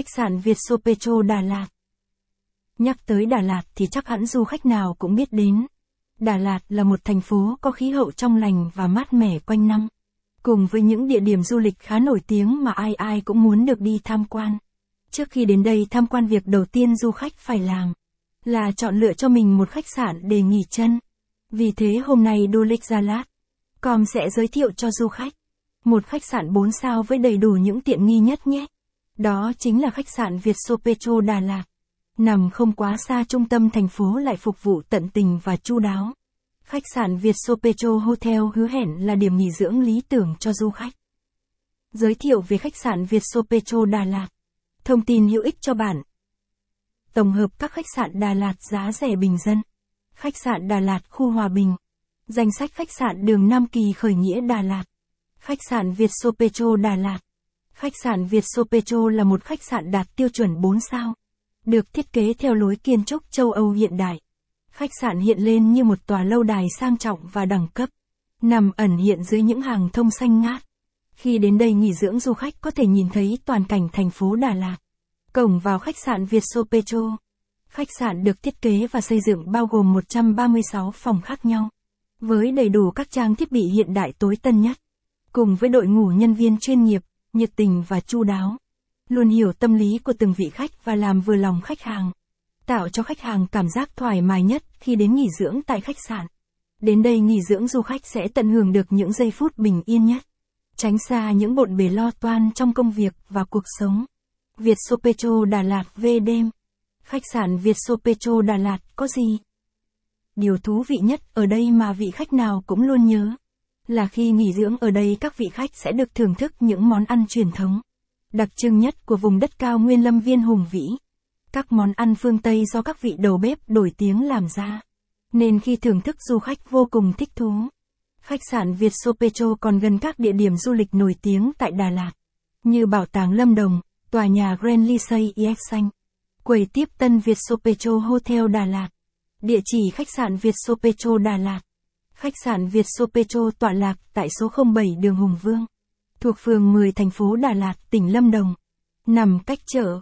Khách sạn Việt Sopecho Đà Lạt Nhắc tới Đà Lạt thì chắc hẳn du khách nào cũng biết đến. Đà Lạt là một thành phố có khí hậu trong lành và mát mẻ quanh năm. Cùng với những địa điểm du lịch khá nổi tiếng mà ai ai cũng muốn được đi tham quan. Trước khi đến đây tham quan việc đầu tiên du khách phải làm là chọn lựa cho mình một khách sạn để nghỉ chân. Vì thế hôm nay Du Lịch Gia Lát Com sẽ giới thiệu cho du khách một khách sạn 4 sao với đầy đủ những tiện nghi nhất nhé. Đó chính là khách sạn Việt Sopecho Đà Lạt. Nằm không quá xa trung tâm thành phố lại phục vụ tận tình và chu đáo. Khách sạn Việt Sopecho Hotel hứa hẹn là điểm nghỉ dưỡng lý tưởng cho du khách. Giới thiệu về khách sạn Việt Sopecho Đà Lạt. Thông tin hữu ích cho bạn. Tổng hợp các khách sạn Đà Lạt giá rẻ bình dân. Khách sạn Đà Lạt khu Hòa Bình. Danh sách khách sạn đường Nam Kỳ khởi nghĩa Đà Lạt. Khách sạn Việt Sopecho Đà Lạt. Khách sạn Việt Sopecho là một khách sạn đạt tiêu chuẩn 4 sao. Được thiết kế theo lối kiến trúc châu Âu hiện đại. Khách sạn hiện lên như một tòa lâu đài sang trọng và đẳng cấp. Nằm ẩn hiện dưới những hàng thông xanh ngát. Khi đến đây nghỉ dưỡng du khách có thể nhìn thấy toàn cảnh thành phố Đà Lạt. Cổng vào khách sạn Việt Sopecho. Khách sạn được thiết kế và xây dựng bao gồm 136 phòng khác nhau. Với đầy đủ các trang thiết bị hiện đại tối tân nhất. Cùng với đội ngũ nhân viên chuyên nghiệp, nhiệt tình và chu đáo. Luôn hiểu tâm lý của từng vị khách và làm vừa lòng khách hàng. Tạo cho khách hàng cảm giác thoải mái nhất khi đến nghỉ dưỡng tại khách sạn. Đến đây nghỉ dưỡng du khách sẽ tận hưởng được những giây phút bình yên nhất. Tránh xa những bộn bề lo toan trong công việc và cuộc sống. Việt Sopecho Đà Lạt về đêm. Khách sạn Việt Sopecho Đà Lạt có gì? Điều thú vị nhất ở đây mà vị khách nào cũng luôn nhớ là khi nghỉ dưỡng ở đây các vị khách sẽ được thưởng thức những món ăn truyền thống, đặc trưng nhất của vùng đất cao nguyên lâm viên hùng vĩ. Các món ăn phương Tây do các vị đầu bếp nổi tiếng làm ra, nên khi thưởng thức du khách vô cùng thích thú. Khách sạn Việt Sopecho còn gần các địa điểm du lịch nổi tiếng tại Đà Lạt, như Bảo tàng Lâm Đồng, tòa nhà Grand Lisey EX Xanh, quầy tiếp tân Việt Sopecho Hotel Đà Lạt, địa chỉ khách sạn Việt Sopecho Đà Lạt. Khách sạn Việt Sopetro tọa lạc tại số 07 đường Hùng Vương, thuộc phường 10 thành phố Đà Lạt, tỉnh Lâm Đồng, nằm cách chợ